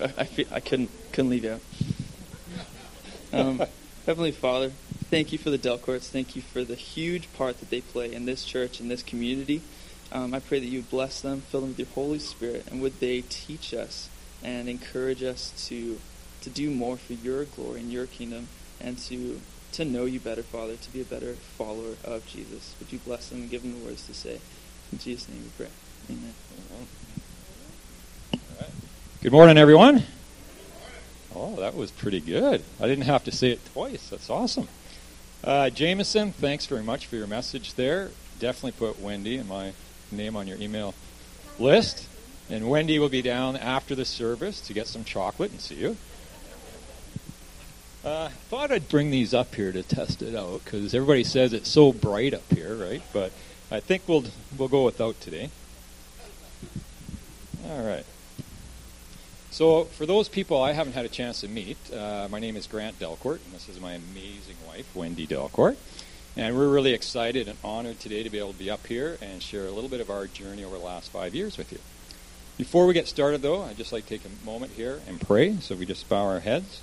I, I, feel, I couldn't couldn't leave you out. Um, Heavenly Father, thank you for the Delcourts. Thank you for the huge part that they play in this church, in this community. Um, I pray that you bless them, fill them with your Holy Spirit, and would they teach us and encourage us to to do more for your glory and your kingdom, and to to know you better, Father, to be a better follower of Jesus. Would you bless them and give them the words to say? In Jesus' name we pray. Amen. Good morning, everyone. Oh, that was pretty good. I didn't have to say it twice. That's awesome. Uh, Jameson, thanks very much for your message there. Definitely put Wendy and my name on your email list. And Wendy will be down after the service to get some chocolate and see you. Uh, thought I'd bring these up here to test it out because everybody says it's so bright up here, right? But I think we'll we'll go without today. All right. So, for those people I haven't had a chance to meet, uh, my name is Grant Delcourt, and this is my amazing wife, Wendy Delcourt. And we're really excited and honored today to be able to be up here and share a little bit of our journey over the last five years with you. Before we get started, though, I'd just like to take a moment here and pray. So, we just bow our heads.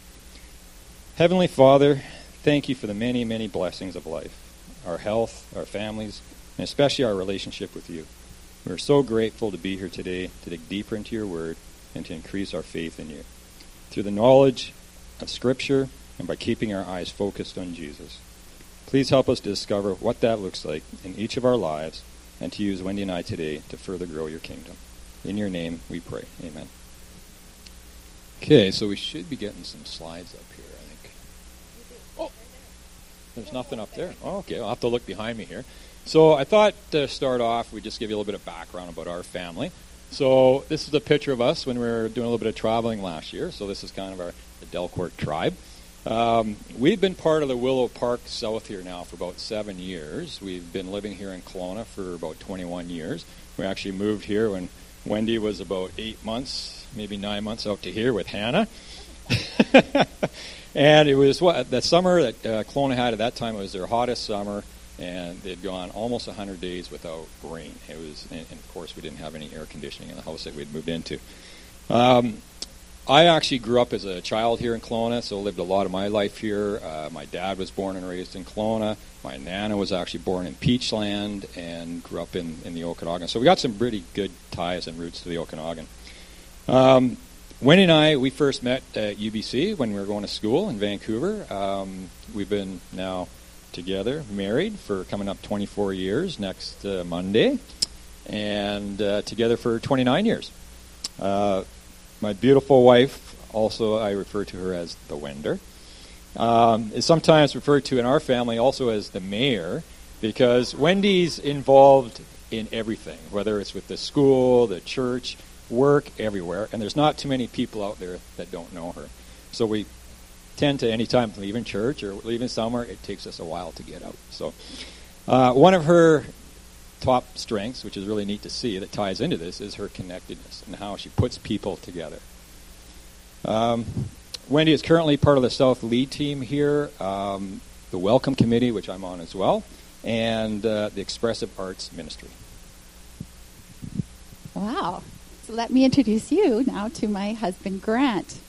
Heavenly Father, thank you for the many, many blessings of life our health, our families, and especially our relationship with you. We're so grateful to be here today to dig deeper into your word and to increase our faith in you. Through the knowledge of Scripture and by keeping our eyes focused on Jesus. Please help us to discover what that looks like in each of our lives and to use Wendy and I today to further grow your kingdom. In your name we pray. Amen. Okay, so we should be getting some slides up here, I think. Oh, there's nothing up there. Oh, okay, I'll have to look behind me here. So I thought to start off, we'd just give you a little bit of background about our family. So this is a picture of us when we were doing a little bit of traveling last year. So this is kind of our Delcourt tribe. Um, we've been part of the Willow Park South here now for about seven years. We've been living here in Kelowna for about 21 years. We actually moved here when Wendy was about eight months, maybe nine months out to here with Hannah. and it was what the summer that uh, Kelowna had at that time. Was their hottest summer and they'd gone almost 100 days without rain. It was, and, and of course, we didn't have any air conditioning in the house that we'd moved into. Um, I actually grew up as a child here in Kelowna, so lived a lot of my life here. Uh, my dad was born and raised in Kelowna. My nana was actually born in Peachland and grew up in, in the Okanagan. So we got some pretty good ties and roots to the Okanagan. Um, and I, we first met at UBC when we were going to school in Vancouver. Um, we've been now together, married for coming up 24 years next uh, Monday, and uh, together for 29 years. Uh, my beautiful wife, also I refer to her as the Wender, um, is sometimes referred to in our family also as the mayor because Wendy's involved in everything, whether it's with the school, the church, work, everywhere, and there's not too many people out there that don't know her. So we tend to any anytime leaving church or leaving somewhere, it takes us a while to get out. So, uh, one of her top strengths, which is really neat to see, that ties into this, is her connectedness and how she puts people together. Um, Wendy is currently part of the South Lead team here, um, the Welcome Committee, which I'm on as well, and uh, the Expressive Arts Ministry. Wow. So let me introduce you now to my husband, Grant.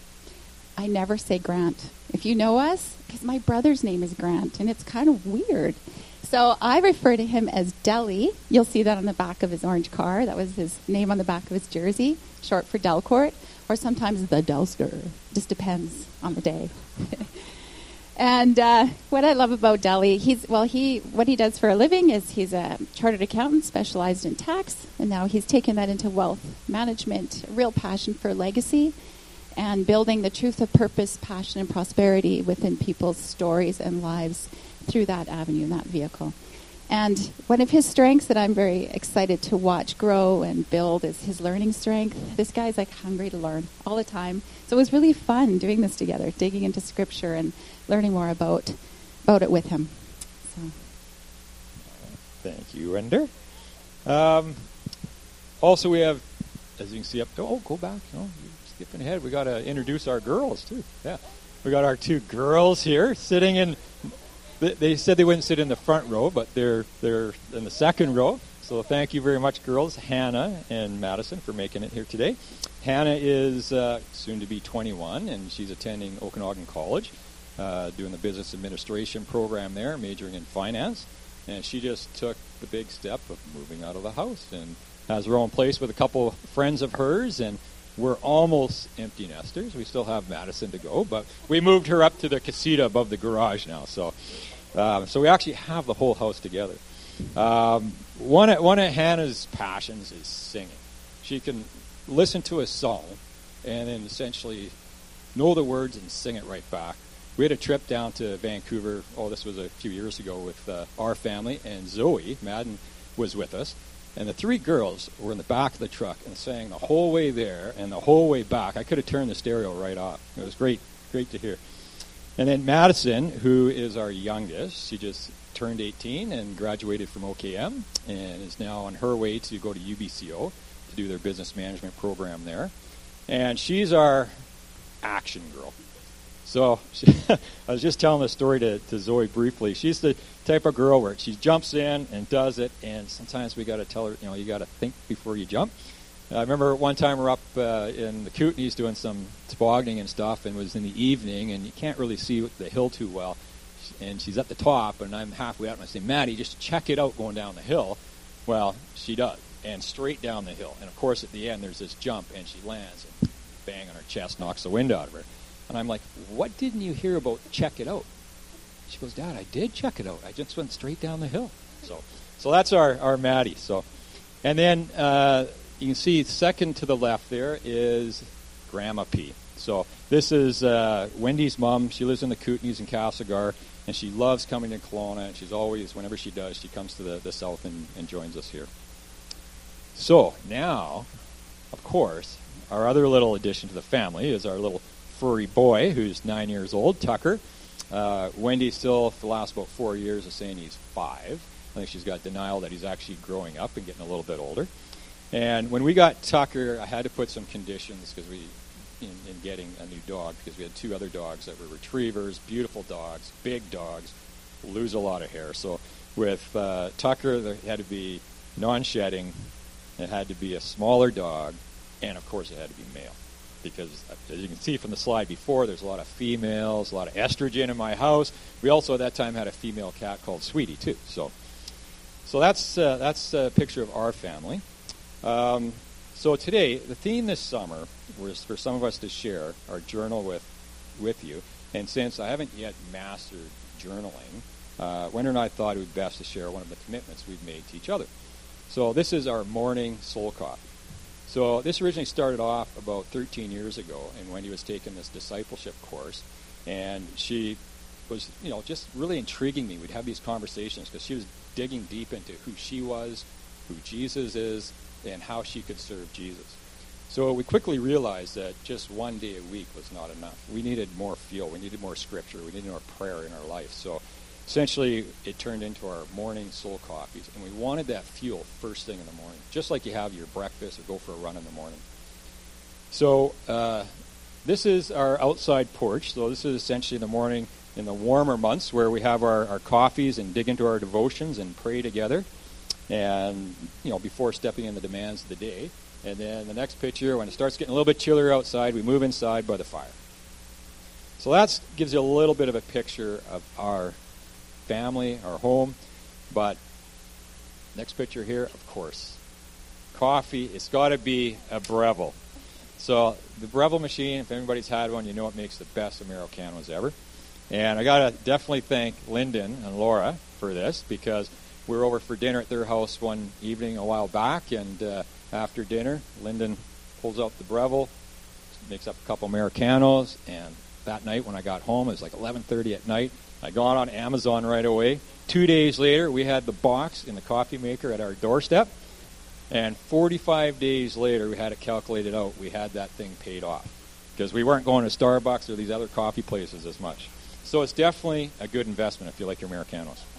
I never say Grant. If you know us, because my brother's name is Grant, and it's kind of weird. So I refer to him as Deli. You'll see that on the back of his orange car. That was his name on the back of his jersey, short for Delcourt, or sometimes the Delster. Just depends on the day. and uh, what I love about Deli, he's well, he what he does for a living is he's a chartered accountant specialized in tax, and now he's taken that into wealth management. Real passion for legacy and building the truth of purpose, passion, and prosperity within people's stories and lives through that avenue, that vehicle. And one of his strengths that I'm very excited to watch grow and build is his learning strength. This guy's like hungry to learn all the time. So it was really fun doing this together, digging into scripture and learning more about about it with him. So. Thank you, Wender. Um, also, we have, as you can see up. Oh, go back. Skipping ahead. We got to introduce our girls too. Yeah, we got our two girls here sitting in. They said they wouldn't sit in the front row, but they're they're in the second row. So thank you very much, girls, Hannah and Madison, for making it here today. Hannah is uh, soon to be 21, and she's attending Okanagan College, uh, doing the business administration program there, majoring in finance. And she just took the big step of moving out of the house and has her own place with a couple friends of hers. And we're almost empty nesters. We still have Madison to go, but we moved her up to the casita above the garage now. So, um, so we actually have the whole house together. Um, one of, one of Hannah's passions is singing. She can listen to a song and then essentially know the words and sing it right back. We had a trip down to Vancouver. Oh, this was a few years ago with uh, our family, and Zoe Madden was with us. And the three girls were in the back of the truck and sang the whole way there and the whole way back. I could have turned the stereo right off. It was great, great to hear. And then Madison, who is our youngest, she just turned 18 and graduated from OKM and is now on her way to go to UBCO to do their business management program there. And she's our action girl. So she, I was just telling the story to, to Zoe briefly. She's the type of girl where she jumps in and does it, and sometimes we got to tell her, you know, you got to think before you jump. I remember one time we're up uh, in the Kootenays doing some tobogganing and stuff, and it was in the evening, and you can't really see the hill too well and she's at the top, and I'm halfway out, and I say, Maddie, just check it out going down the hill. Well, she does, and straight down the hill. And of course, at the end, there's this jump, and she lands, and bang on her chest, knocks the wind out of her. And I'm like, what didn't you hear about check it out? She goes, Dad, I did check it out. I just went straight down the hill. So, so that's our, our Maddie. So, and then uh, you can see second to the left there is Grandma P. So this is uh, Wendy's mom. She lives in the Kootenays in Castlegar and she loves coming to Kelowna. And she's always, whenever she does, she comes to the, the south and, and joins us here. So now, of course, our other little addition to the family is our little furry boy who's nine years old, Tucker. Uh, Wendy still, for the last about four years, is saying he's five. I think she's got denial that he's actually growing up and getting a little bit older. And when we got Tucker, I had to put some conditions because we in, in getting a new dog because we had two other dogs that were retrievers, beautiful dogs, big dogs, lose a lot of hair. So with uh, Tucker, there had to be non-shedding. It had to be a smaller dog, and of course, it had to be male. Because as you can see from the slide before, there's a lot of females, a lot of estrogen in my house. We also at that time had a female cat called Sweetie too. So, so that's uh, that's a picture of our family. Um, so today, the theme this summer was for some of us to share our journal with, with you. And since I haven't yet mastered journaling, uh, and I thought it would be best to share one of the commitments we've made to each other. So this is our morning soul coffee. So this originally started off about 13 years ago, and Wendy was taking this discipleship course, and she was, you know, just really intriguing me. We'd have these conversations because she was digging deep into who she was, who Jesus is, and how she could serve Jesus. So we quickly realized that just one day a week was not enough. We needed more fuel. We needed more scripture. We needed more prayer in our life. So essentially, it turned into our morning soul coffees, and we wanted that fuel first thing in the morning, just like you have your breakfast or go for a run in the morning. So uh, this is our outside porch. So this is essentially the morning in the warmer months where we have our, our coffees and dig into our devotions and pray together and you know before stepping in the demands of the day. And then the next picture, when it starts getting a little bit chillier outside, we move inside by the fire. So that gives you a little bit of a picture of our family, our home. But next picture here, of course, coffee. It's got to be a Breville. So the Breville machine, if anybody's had one, you know it makes the best Americanos ever. And I got to definitely thank Lyndon and Laura for this because we were over for dinner at their house one evening a while back, and uh, after dinner, Lyndon pulls out the Breville, makes up a couple Americanos, and that night when I got home, it was like 11:30 at night. I got on Amazon right away. Two days later, we had the box in the coffee maker at our doorstep, and 45 days later, we had it calculated out. We had that thing paid off because we weren't going to Starbucks or these other coffee places as much. So it's definitely a good investment if you like your Americanos.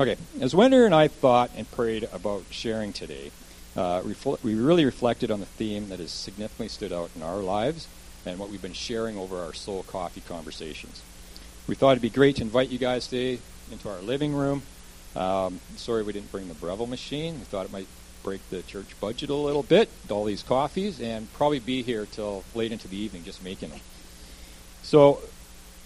Okay, as Wender and I thought and prayed about sharing today, uh, refl- we really reflected on the theme that has significantly stood out in our lives and what we've been sharing over our soul coffee conversations. We thought it'd be great to invite you guys today into our living room Um, sorry we didn't bring the Breville machine. We thought it might break the church budget a little bit, all these coffees, and probably be here till late into the evening just making them. So,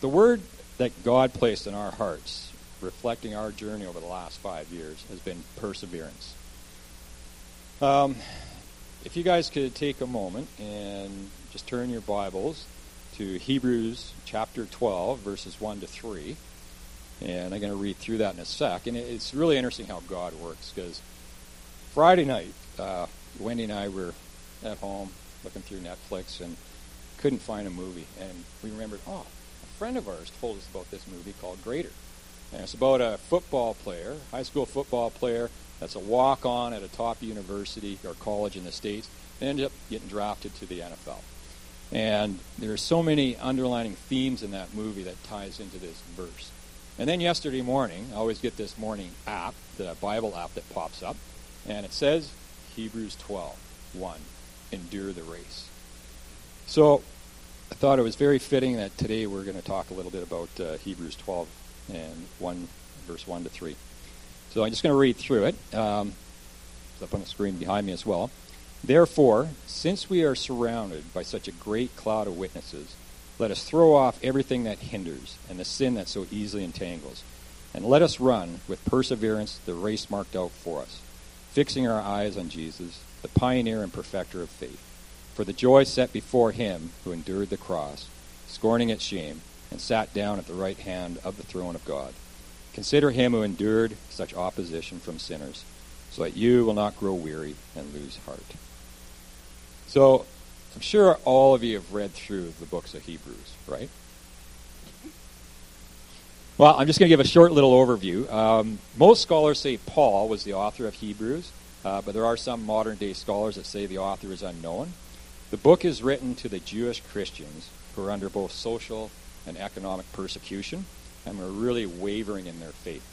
the word that God placed in our hearts, reflecting our journey over the last five years, has been perseverance. Um, if you guys could take a moment and just turn your Bibles to Hebrews chapter 12, verses 1 to 3. And I'm going to read through that in a sec. And it's really interesting how God works because Friday night, uh, Wendy and I were at home looking through Netflix and couldn't find a movie. And we remembered, oh, a friend of ours told us about this movie called Greater. And it's about a football player, high school football player, that's a walk on at a top university or college in the States, and ended up getting drafted to the NFL. And there are so many underlining themes in that movie that ties into this verse. And then yesterday morning, I always get this morning app, the Bible app that pops up, and it says Hebrews 12, 1, endure the race. So I thought it was very fitting that today we're going to talk a little bit about uh, Hebrews 12 and 1, verse 1 to 3. So I'm just going to read through it. Um, it's up on the screen behind me as well. Therefore, since we are surrounded by such a great cloud of witnesses, let us throw off everything that hinders and the sin that so easily entangles, and let us run with perseverance the race marked out for us, fixing our eyes on Jesus, the pioneer and perfecter of faith. For the joy set before him who endured the cross, scorning its shame, and sat down at the right hand of the throne of God. Consider him who endured such opposition from sinners, so that you will not grow weary and lose heart. So, I'm sure all of you have read through the books of Hebrews, right? Well, I'm just going to give a short little overview. Um, most scholars say Paul was the author of Hebrews, uh, but there are some modern day scholars that say the author is unknown. The book is written to the Jewish Christians who are under both social and economic persecution and were really wavering in their faith.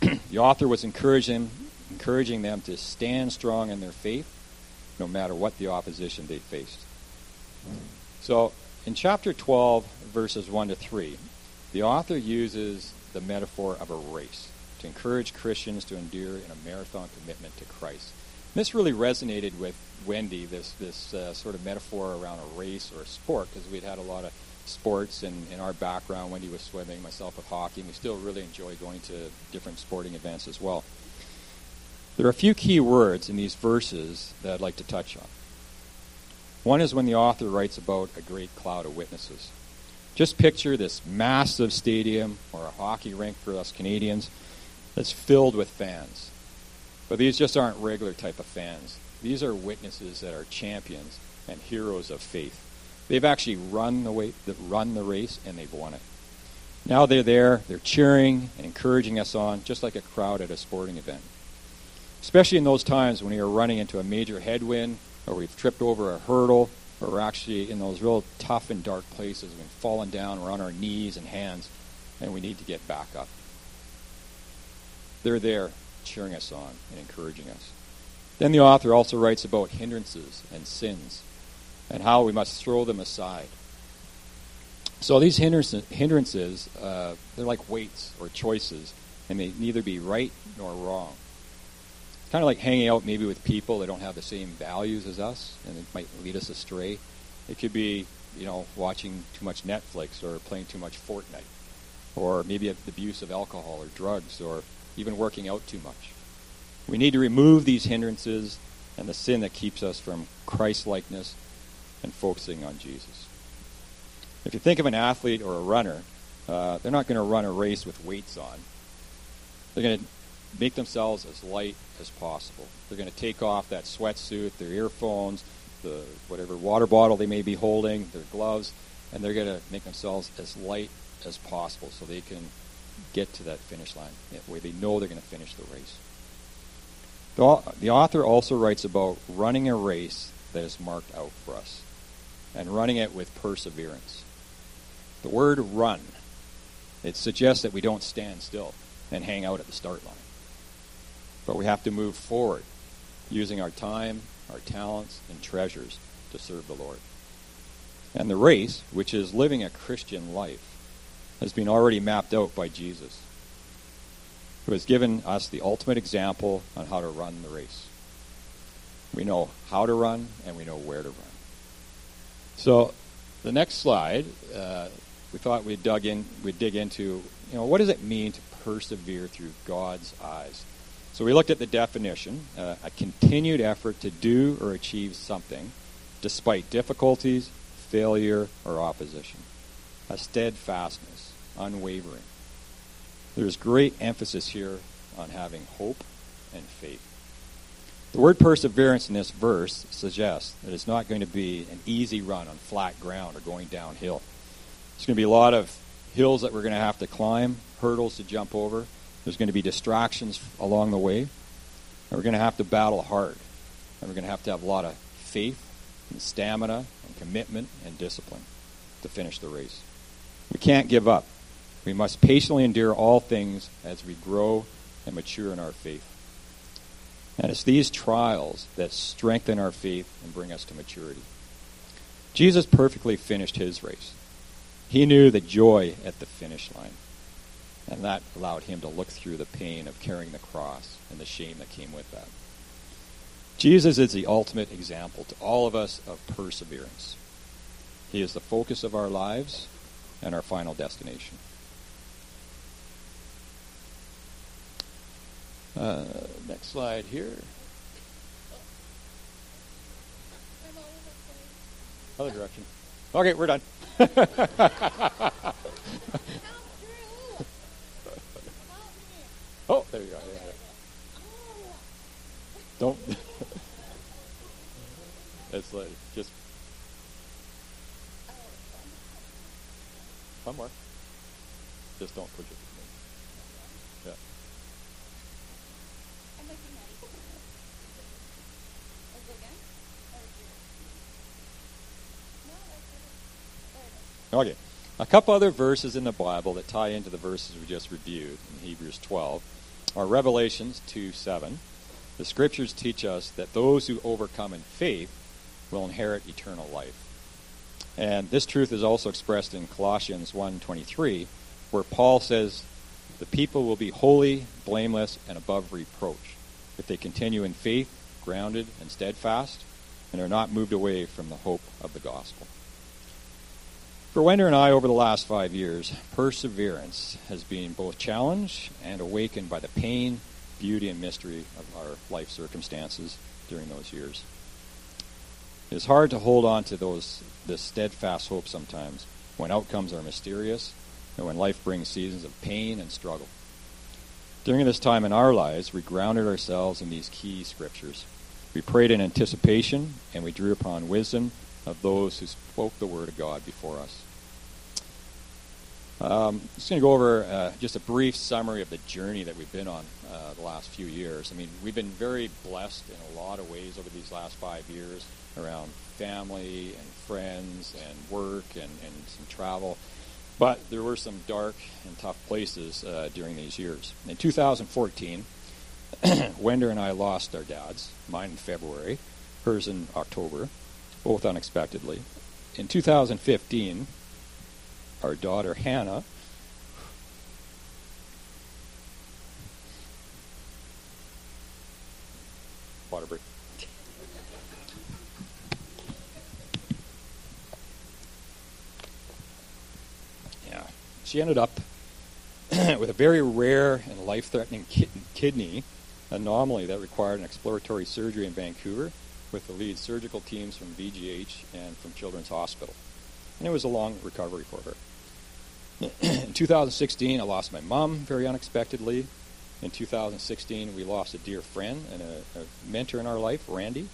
the author was encouraging, encouraging them to stand strong in their faith no matter what the opposition they faced. So, in chapter 12, verses 1 to 3, the author uses the metaphor of a race to encourage Christians to endure in a marathon commitment to Christ. This really resonated with Wendy, this, this uh, sort of metaphor around a race or a sport, because we'd had a lot of sports in, in our background. Wendy was swimming, myself with hockey, and we still really enjoy going to different sporting events as well. There are a few key words in these verses that I'd like to touch on. One is when the author writes about a great cloud of witnesses. Just picture this massive stadium or a hockey rink for us Canadians that's filled with fans. But these just aren't regular type of fans. These are witnesses that are champions and heroes of faith. They've actually run the way, run the race and they've won it. Now they're there, they're cheering and encouraging us on, just like a crowd at a sporting event especially in those times when we are running into a major headwind or we've tripped over a hurdle or we're actually in those real tough and dark places. We've fallen down, we're on our knees and hands, and we need to get back up. They're there cheering us on and encouraging us. Then the author also writes about hindrances and sins and how we must throw them aside. So these hindrances, uh, they're like weights or choices, and they neither be right nor wrong kind of like hanging out maybe with people that don't have the same values as us, and it might lead us astray. It could be, you know, watching too much Netflix or playing too much Fortnite, or maybe the abuse of alcohol or drugs, or even working out too much. We need to remove these hindrances and the sin that keeps us from Christ likeness and focusing on Jesus. If you think of an athlete or a runner, uh, they're not going to run a race with weights on. They're going to make themselves as light as possible. They're going to take off that sweatsuit, their earphones, the whatever water bottle they may be holding, their gloves, and they're going to make themselves as light as possible so they can get to that finish line where they know they're going to finish the race. The, the author also writes about running a race that is marked out for us and running it with perseverance. The word run, it suggests that we don't stand still and hang out at the start line. But we have to move forward using our time, our talents, and treasures to serve the Lord. And the race, which is living a Christian life, has been already mapped out by Jesus. who has given us the ultimate example on how to run the race. We know how to run and we know where to run. So, the next slide, uh, we thought we'd dug in, we'd dig into, you know, what does it mean to persevere through God's eyes? So we looked at the definition: uh, a continued effort to do or achieve something, despite difficulties, failure, or opposition. A steadfastness, unwavering. There's great emphasis here on having hope and faith. The word perseverance in this verse suggests that it's not going to be an easy run on flat ground or going downhill. There's going to be a lot of hills that we're going to have to climb, hurdles to jump over. There's going to be distractions along the way. And we're going to have to battle hard. And we're going to have to have a lot of faith and stamina and commitment and discipline to finish the race. We can't give up. We must patiently endure all things as we grow and mature in our faith. And it's these trials that strengthen our faith and bring us to maturity. Jesus perfectly finished his race. He knew the joy at the finish line. And that allowed him to look through the pain of carrying the cross and the shame that came with that. Jesus is the ultimate example to all of us of perseverance. He is the focus of our lives and our final destination. Uh, next slide here. Other direction. Okay, we're done. oh, there you go. Yeah, yeah. Don't. it's like just one more. Just don't push it. Yeah. Okay. A couple other verses in the Bible that tie into the verses we just reviewed in Hebrews 12 are Revelations 2 7. The scriptures teach us that those who overcome in faith will inherit eternal life. And this truth is also expressed in Colossians 1:23, where Paul says, "The people will be holy, blameless, and above reproach if they continue in faith, grounded and steadfast, and are not moved away from the hope of the gospel." For Wender and I, over the last five years, perseverance has been both challenged and awakened by the pain, beauty, and mystery of our life circumstances during those years. It's hard to hold on to those this steadfast hope sometimes when outcomes are mysterious and when life brings seasons of pain and struggle. During this time in our lives, we grounded ourselves in these key scriptures. We prayed in anticipation and we drew upon wisdom of those who spoke the word of God before us. Um, just going to go over uh, just a brief summary of the journey that we've been on uh, the last few years. I mean, we've been very blessed in a lot of ways over these last five years around family and friends and work and, and some travel. But there were some dark and tough places uh, during these years. In 2014, Wender and I lost our dads, mine in February, hers in October, both unexpectedly. In 2015, our daughter Hannah. Water break. Yeah, she ended up with a very rare and life-threatening kidney anomaly that required an exploratory surgery in Vancouver with the lead surgical teams from VGH and from Children's Hospital. And it was a long recovery for her. In 2016, I lost my mom very unexpectedly. In 2016, we lost a dear friend and a, a mentor in our life, Randy.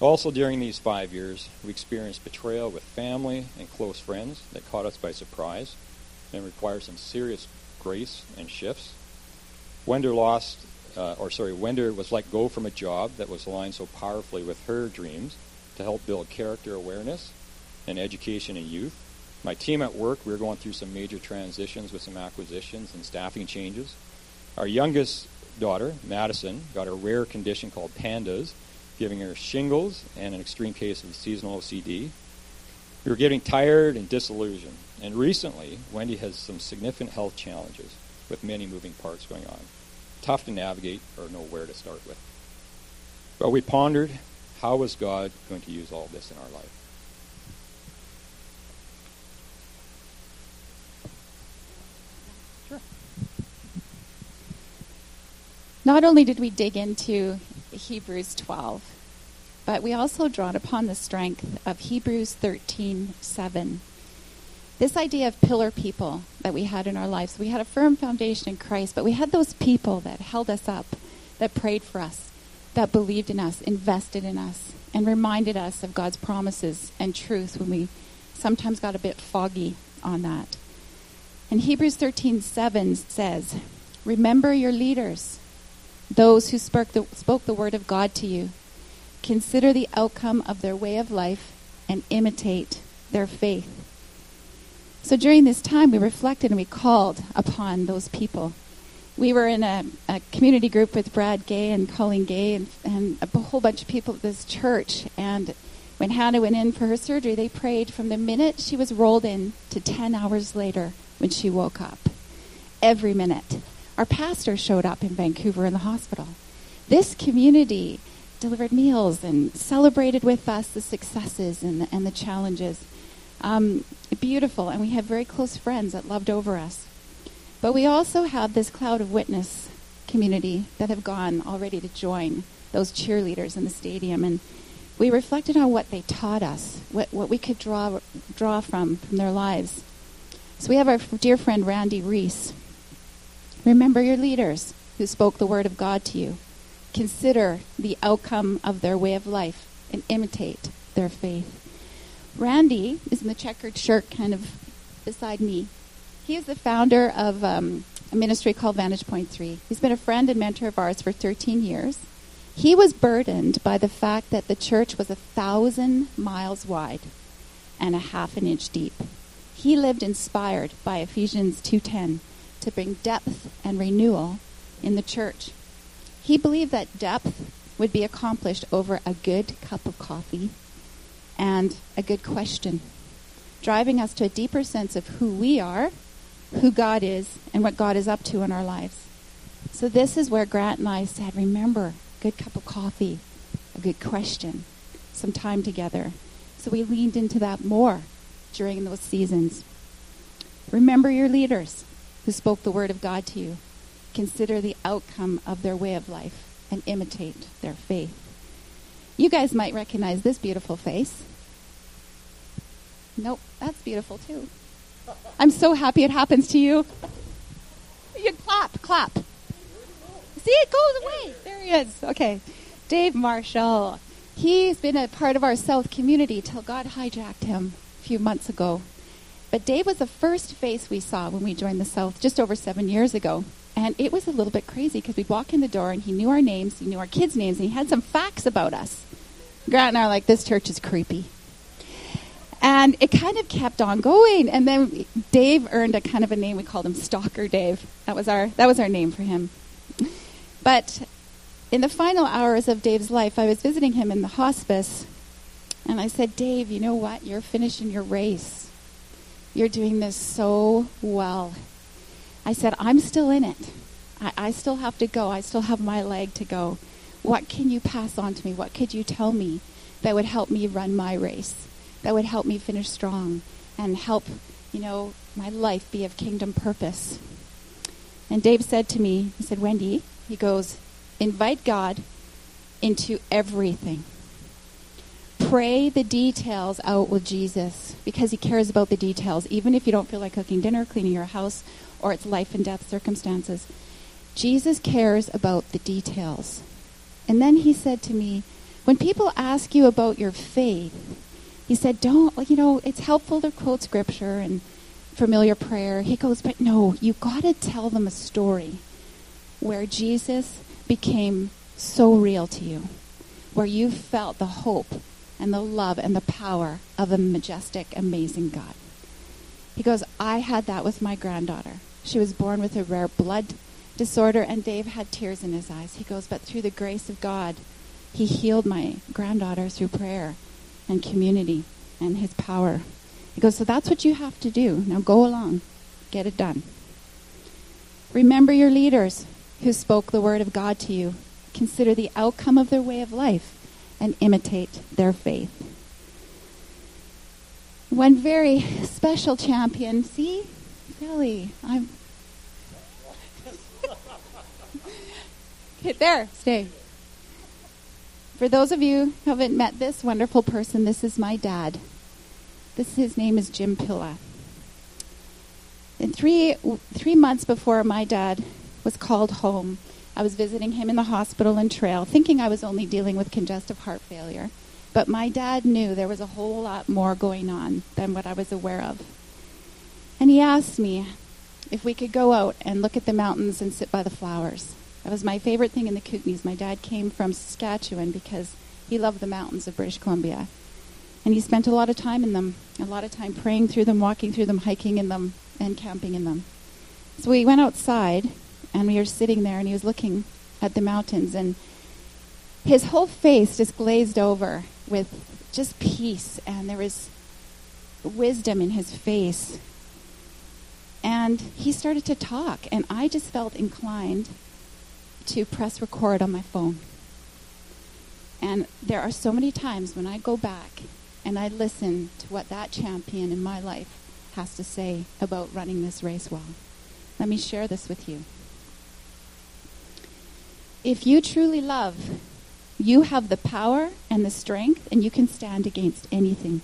Also, during these five years, we experienced betrayal with family and close friends that caught us by surprise and required some serious grace and shifts. Wender lost, uh, or sorry, Wender was let go from a job that was aligned so powerfully with her dreams to help build character awareness and education in youth. My team at work, we are going through some major transitions with some acquisitions and staffing changes. Our youngest daughter, Madison, got a rare condition called PANDAS, giving her shingles and an extreme case of seasonal OCD. We were getting tired and disillusioned. And recently, Wendy has some significant health challenges with many moving parts going on. tough to navigate or know where to start with. But we pondered how is God going to use all this in our life? Not only did we dig into Hebrews 12, but we also drawn upon the strength of Hebrews 13:7. This idea of pillar people that we had in our lives. We had a firm foundation in Christ, but we had those people that held us up, that prayed for us, that believed in us, invested in us, and reminded us of God's promises and truth when we sometimes got a bit foggy on that. And Hebrews 13:7 says, "Remember your leaders, those who spoke the, spoke the word of God to you. Consider the outcome of their way of life and imitate their faith." So during this time, we reflected and we called upon those people. We were in a, a community group with Brad Gay and Colleen Gay and, and a whole bunch of people at this church. And when Hannah went in for her surgery, they prayed from the minute she was rolled in to 10 hours later when she woke up. Every minute. Our pastor showed up in Vancouver in the hospital. This community delivered meals and celebrated with us the successes and the, and the challenges. Um, beautiful, and we have very close friends that loved over us. But we also have this cloud of witness community that have gone already to join those cheerleaders in the stadium, and we reflected on what they taught us, what, what we could draw draw from from their lives. So we have our dear friend Randy Reese. Remember your leaders who spoke the word of God to you. Consider the outcome of their way of life and imitate their faith. Randy is in the checkered shirt kind of beside me. He is the founder of um, a ministry called Vantage Point 3. He's been a friend and mentor of ours for 13 years. He was burdened by the fact that the church was a thousand miles wide and a half an inch deep. He lived inspired by Ephesians 2:10 to bring depth and renewal in the church. He believed that depth would be accomplished over a good cup of coffee and a good question, driving us to a deeper sense of who we are, who God is, and what God is up to in our lives. So this is where Grant and I said, remember, good cup of coffee, a good question, some time together. So we leaned into that more during those seasons. Remember your leaders who spoke the word of God to you. Consider the outcome of their way of life and imitate their faith. You guys might recognize this beautiful face. Nope, that's beautiful too. I'm so happy it happens to you. You clap, clap. See, it goes away. There he is. Okay. Dave Marshall. He's been a part of our South community till God hijacked him a few months ago. But Dave was the first face we saw when we joined the South just over seven years ago. And it was a little bit crazy because we'd walk in the door and he knew our names, he knew our kids' names, and he had some facts about us. Grant and I are like, this church is creepy. And it kind of kept on going. And then Dave earned a kind of a name. We called him Stalker Dave. That was our, that was our name for him. But in the final hours of Dave's life, I was visiting him in the hospice. And I said, Dave, you know what? You're finishing your race. You're doing this so well. I said, I'm still in it. I, I still have to go. I still have my leg to go. What can you pass on to me? What could you tell me that would help me run my race? That would help me finish strong and help, you know, my life be of kingdom purpose. And Dave said to me, he said, Wendy, he goes, invite God into everything. Pray the details out with Jesus because he cares about the details, even if you don't feel like cooking dinner, cleaning your house, or it's life and death circumstances. Jesus cares about the details. And then he said to me, when people ask you about your faith, he said, don't, you know, it's helpful to quote scripture and familiar prayer. He goes, but no, you got to tell them a story where Jesus became so real to you, where you felt the hope and the love and the power of a majestic, amazing God. He goes, I had that with my granddaughter. She was born with a rare blood disorder, and Dave had tears in his eyes. He goes, But through the grace of God, he healed my granddaughter through prayer and community and his power. He goes, So that's what you have to do. Now go along, get it done. Remember your leaders who spoke the word of God to you. Consider the outcome of their way of life and imitate their faith. One very special champion, see? Really, I'm. okay, there, stay. For those of you who haven't met this wonderful person, this is my dad. This his name is Jim Pilla. In three three months before my dad was called home, I was visiting him in the hospital in Trail, thinking I was only dealing with congestive heart failure. But my dad knew there was a whole lot more going on than what I was aware of. And he asked me if we could go out and look at the mountains and sit by the flowers. That was my favorite thing in the Kootenays. My dad came from Saskatchewan because he loved the mountains of British Columbia. And he spent a lot of time in them, a lot of time praying through them, walking through them, hiking in them, and camping in them. So we went outside and we were sitting there and he was looking at the mountains and his whole face just glazed over with just peace and there was wisdom in his face. And he started to talk and I just felt inclined to press record on my phone. And there are so many times when I go back and I listen to what that champion in my life has to say about running this race well. Let me share this with you. If you truly love, you have the power and the strength, and you can stand against anything.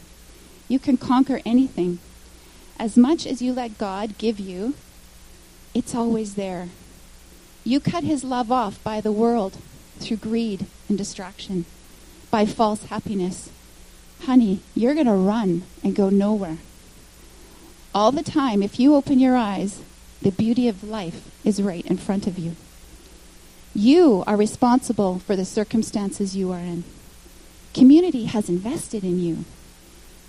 You can conquer anything. As much as you let God give you, it's always there. You cut his love off by the world through greed and distraction, by false happiness. Honey, you're going to run and go nowhere. All the time, if you open your eyes, the beauty of life is right in front of you. You are responsible for the circumstances you are in. Community has invested in you.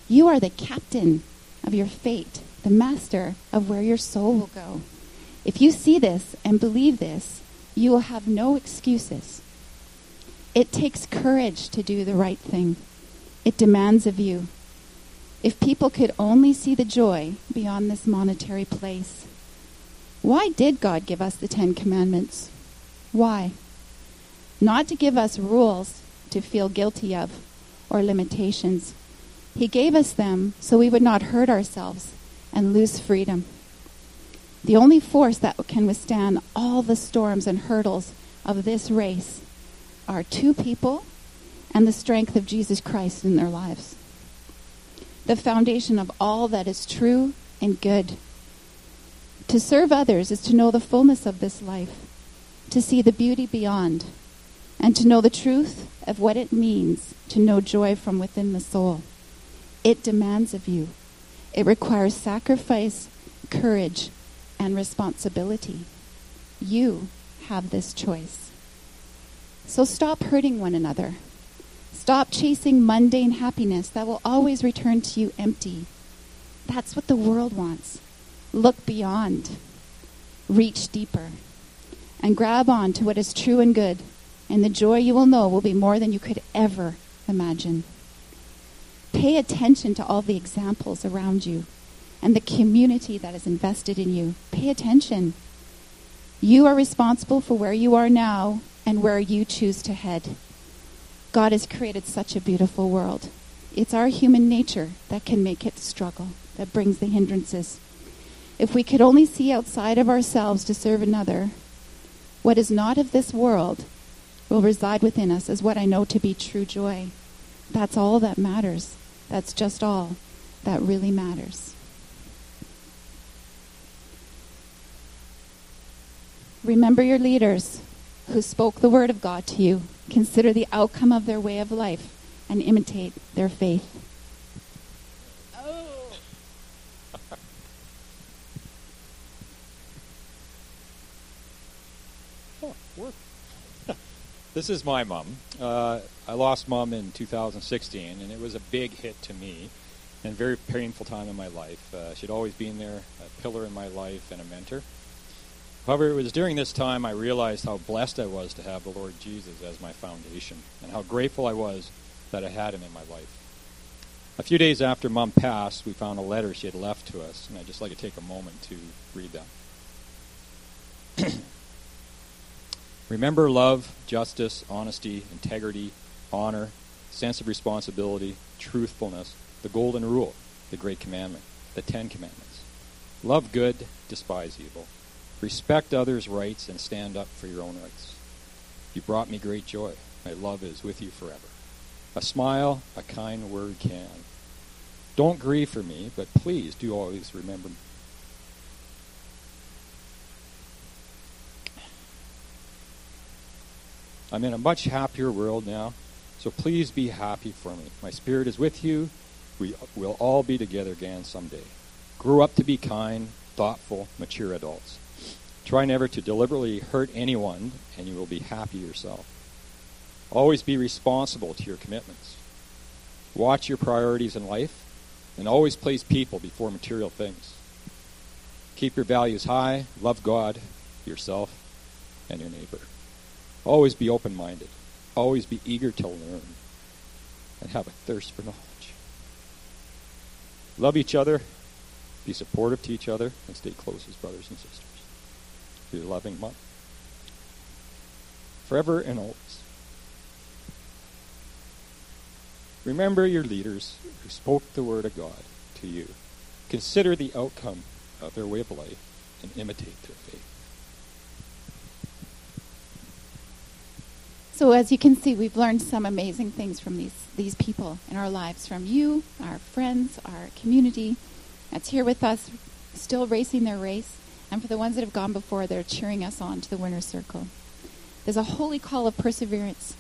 You are the captain of your fate, the master of where your soul will go. If you see this and believe this, you will have no excuses. It takes courage to do the right thing. It demands of you. If people could only see the joy beyond this monetary place. Why did God give us the Ten Commandments? Why? Not to give us rules to feel guilty of or limitations. He gave us them so we would not hurt ourselves and lose freedom. The only force that can withstand all the storms and hurdles of this race are two people and the strength of Jesus Christ in their lives. The foundation of all that is true and good. To serve others is to know the fullness of this life, to see the beauty beyond, and to know the truth of what it means to know joy from within the soul. It demands of you. It requires sacrifice, courage, and responsibility. You have this choice. So stop hurting one another. Stop chasing mundane happiness that will always return to you empty. That's what the world wants. Look beyond, reach deeper, and grab on to what is true and good, and the joy you will know will be more than you could ever imagine. Pay attention to all the examples around you and the community that is invested in you. Pay attention. You are responsible for where you are now and where you choose to head. God has created such a beautiful world. It's our human nature that can make it struggle, that brings the hindrances. If we could only see outside of ourselves to serve another, what is not of this world will reside within us as what I know to be true joy. That's all that matters. That's just all that really matters. Remember your leaders who spoke the word of God to you. Consider the outcome of their way of life and imitate their faith. Oh. oh work. This is my mom. Uh, I lost mom in 2016, and it was a big hit to me and a very painful time in my life. Uh, she'd always been there, a pillar in my life and a mentor. However, it was during this time I realized how blessed I was to have the Lord Jesus as my foundation and how grateful I was that I had him in my life. A few days after Mom passed, we found a letter she had left to us, and I'd just like to take a moment to read that. Remember love, justice, honesty, integrity, honor, sense of responsibility, truthfulness, the golden rule, the great commandment, the Ten Commandments. Love good, despise evil. Respect others' rights and stand up for your own rights. You brought me great joy. My love is with you forever. A smile, a kind word can. Don't grieve for me, but please do always remember I'm in a much happier world now, so please be happy for me. My spirit is with you. We will all be together again someday. Grow up to be kind, thoughtful, mature adults. Try never to deliberately hurt anyone, and you will be happy yourself. Always be responsible to your commitments. Watch your priorities in life, and always place people before material things. Keep your values high, love God, yourself, and your neighbor. Always be open minded. Always be eager to learn and have a thirst for knowledge. Love each other, be supportive to each other, and stay close as brothers and sisters. Be a loving mom. Forever and always. Remember your leaders who spoke the word of God to you. Consider the outcome of their way of life and imitate their faith. So as you can see, we've learned some amazing things from these these people in our lives, from you, our friends, our community that's here with us, still racing their race, and for the ones that have gone before, they're cheering us on to the winner's circle. There's a holy call of perseverance.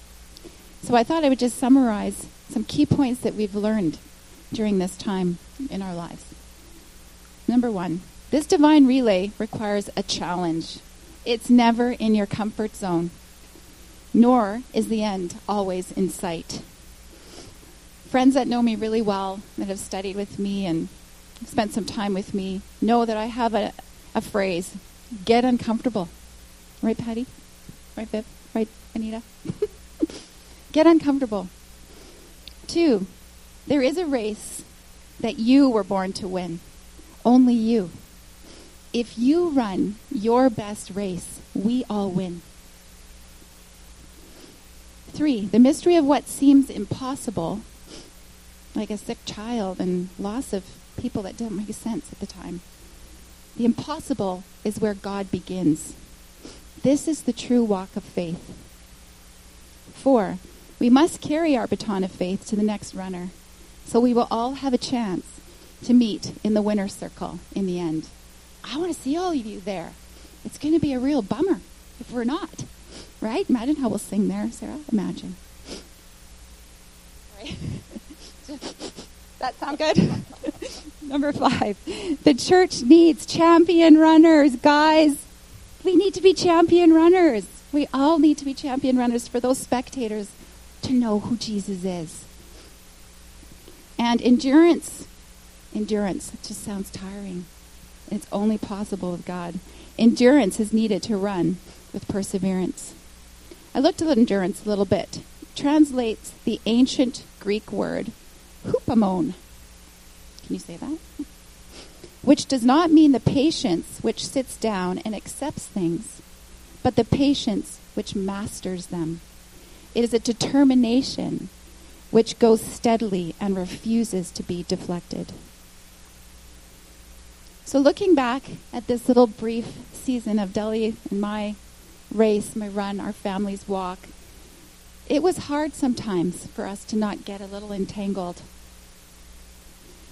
So I thought I would just summarize some key points that we've learned during this time in our lives. Number one, this divine relay requires a challenge. It's never in your comfort zone nor is the end always in sight. Friends that know me really well, that have studied with me and spent some time with me, know that I have a, a phrase get uncomfortable. Right, Patty? Right, Viv? Right, Anita? get uncomfortable. Two, there is a race that you were born to win. Only you. If you run your best race, we all win. Three, the mystery of what seems impossible, like a sick child and loss of people that don't make sense at the time. The impossible is where God begins. This is the true walk of faith. Four, we must carry our baton of faith to the next runner, so we will all have a chance to meet in the winner's circle in the end. I want to see all of you there. It's going to be a real bummer if we're not. Right? Imagine how we'll sing there, Sarah. Imagine. that sound good? Number five. The church needs champion runners, guys. We need to be champion runners. We all need to be champion runners for those spectators to know who Jesus is. And endurance. Endurance. Just sounds tiring. It's only possible with God. Endurance is needed to run with perseverance. I looked at endurance a little bit. It translates the ancient Greek word hupomone. Can you say that? Which does not mean the patience which sits down and accepts things, but the patience which masters them. It is a determination which goes steadily and refuses to be deflected. So, looking back at this little brief season of Delhi and my race, my run, our family's walk, it was hard sometimes for us to not get a little entangled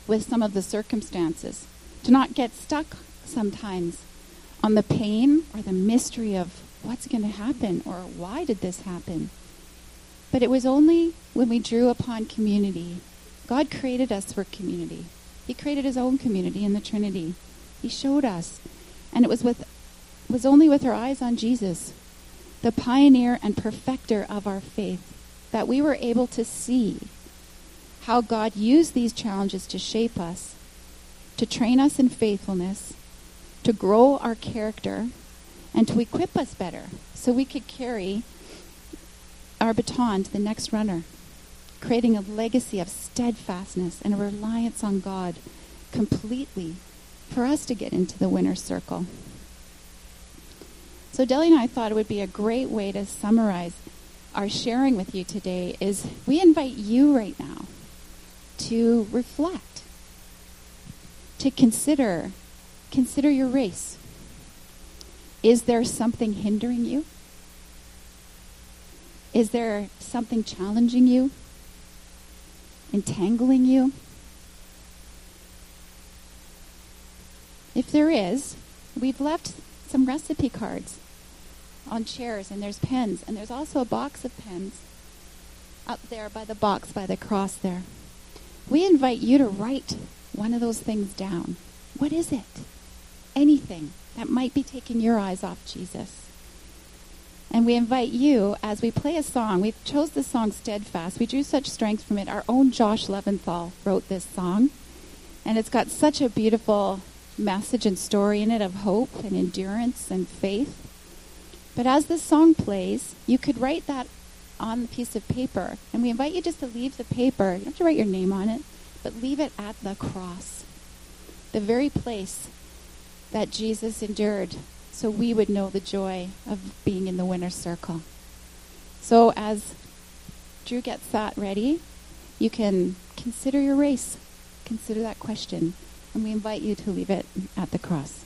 with some of the circumstances, to not get stuck sometimes on the pain or the mystery of what's going to happen or why did this happen. But it was only when we drew upon community. God created us for community. He created his own community in the Trinity. He showed us. And it was with was only with our eyes on Jesus, the pioneer and perfecter of our faith, that we were able to see how God used these challenges to shape us, to train us in faithfulness, to grow our character, and to equip us better so we could carry our baton to the next runner, creating a legacy of steadfastness and a reliance on God completely for us to get into the winner's circle. So Deli and I thought it would be a great way to summarize our sharing with you today is we invite you right now to reflect, to consider consider your race. Is there something hindering you? Is there something challenging you? Entangling you? If there is, we've left some recipe cards on chairs, and there's pens, and there's also a box of pens up there by the box by the cross there. We invite you to write one of those things down. What is it? Anything that might be taking your eyes off Jesus. And we invite you, as we play a song, we chose the song Steadfast. We drew such strength from it. Our own Josh Leventhal wrote this song. And it's got such a beautiful message and story in it of hope and endurance and faith. But as the song plays, you could write that on the piece of paper. And we invite you just to leave the paper. You don't have to write your name on it, but leave it at the cross, the very place that Jesus endured so we would know the joy of being in the winner's circle. So as Drew gets that ready, you can consider your race. Consider that question. And we invite you to leave it at the cross.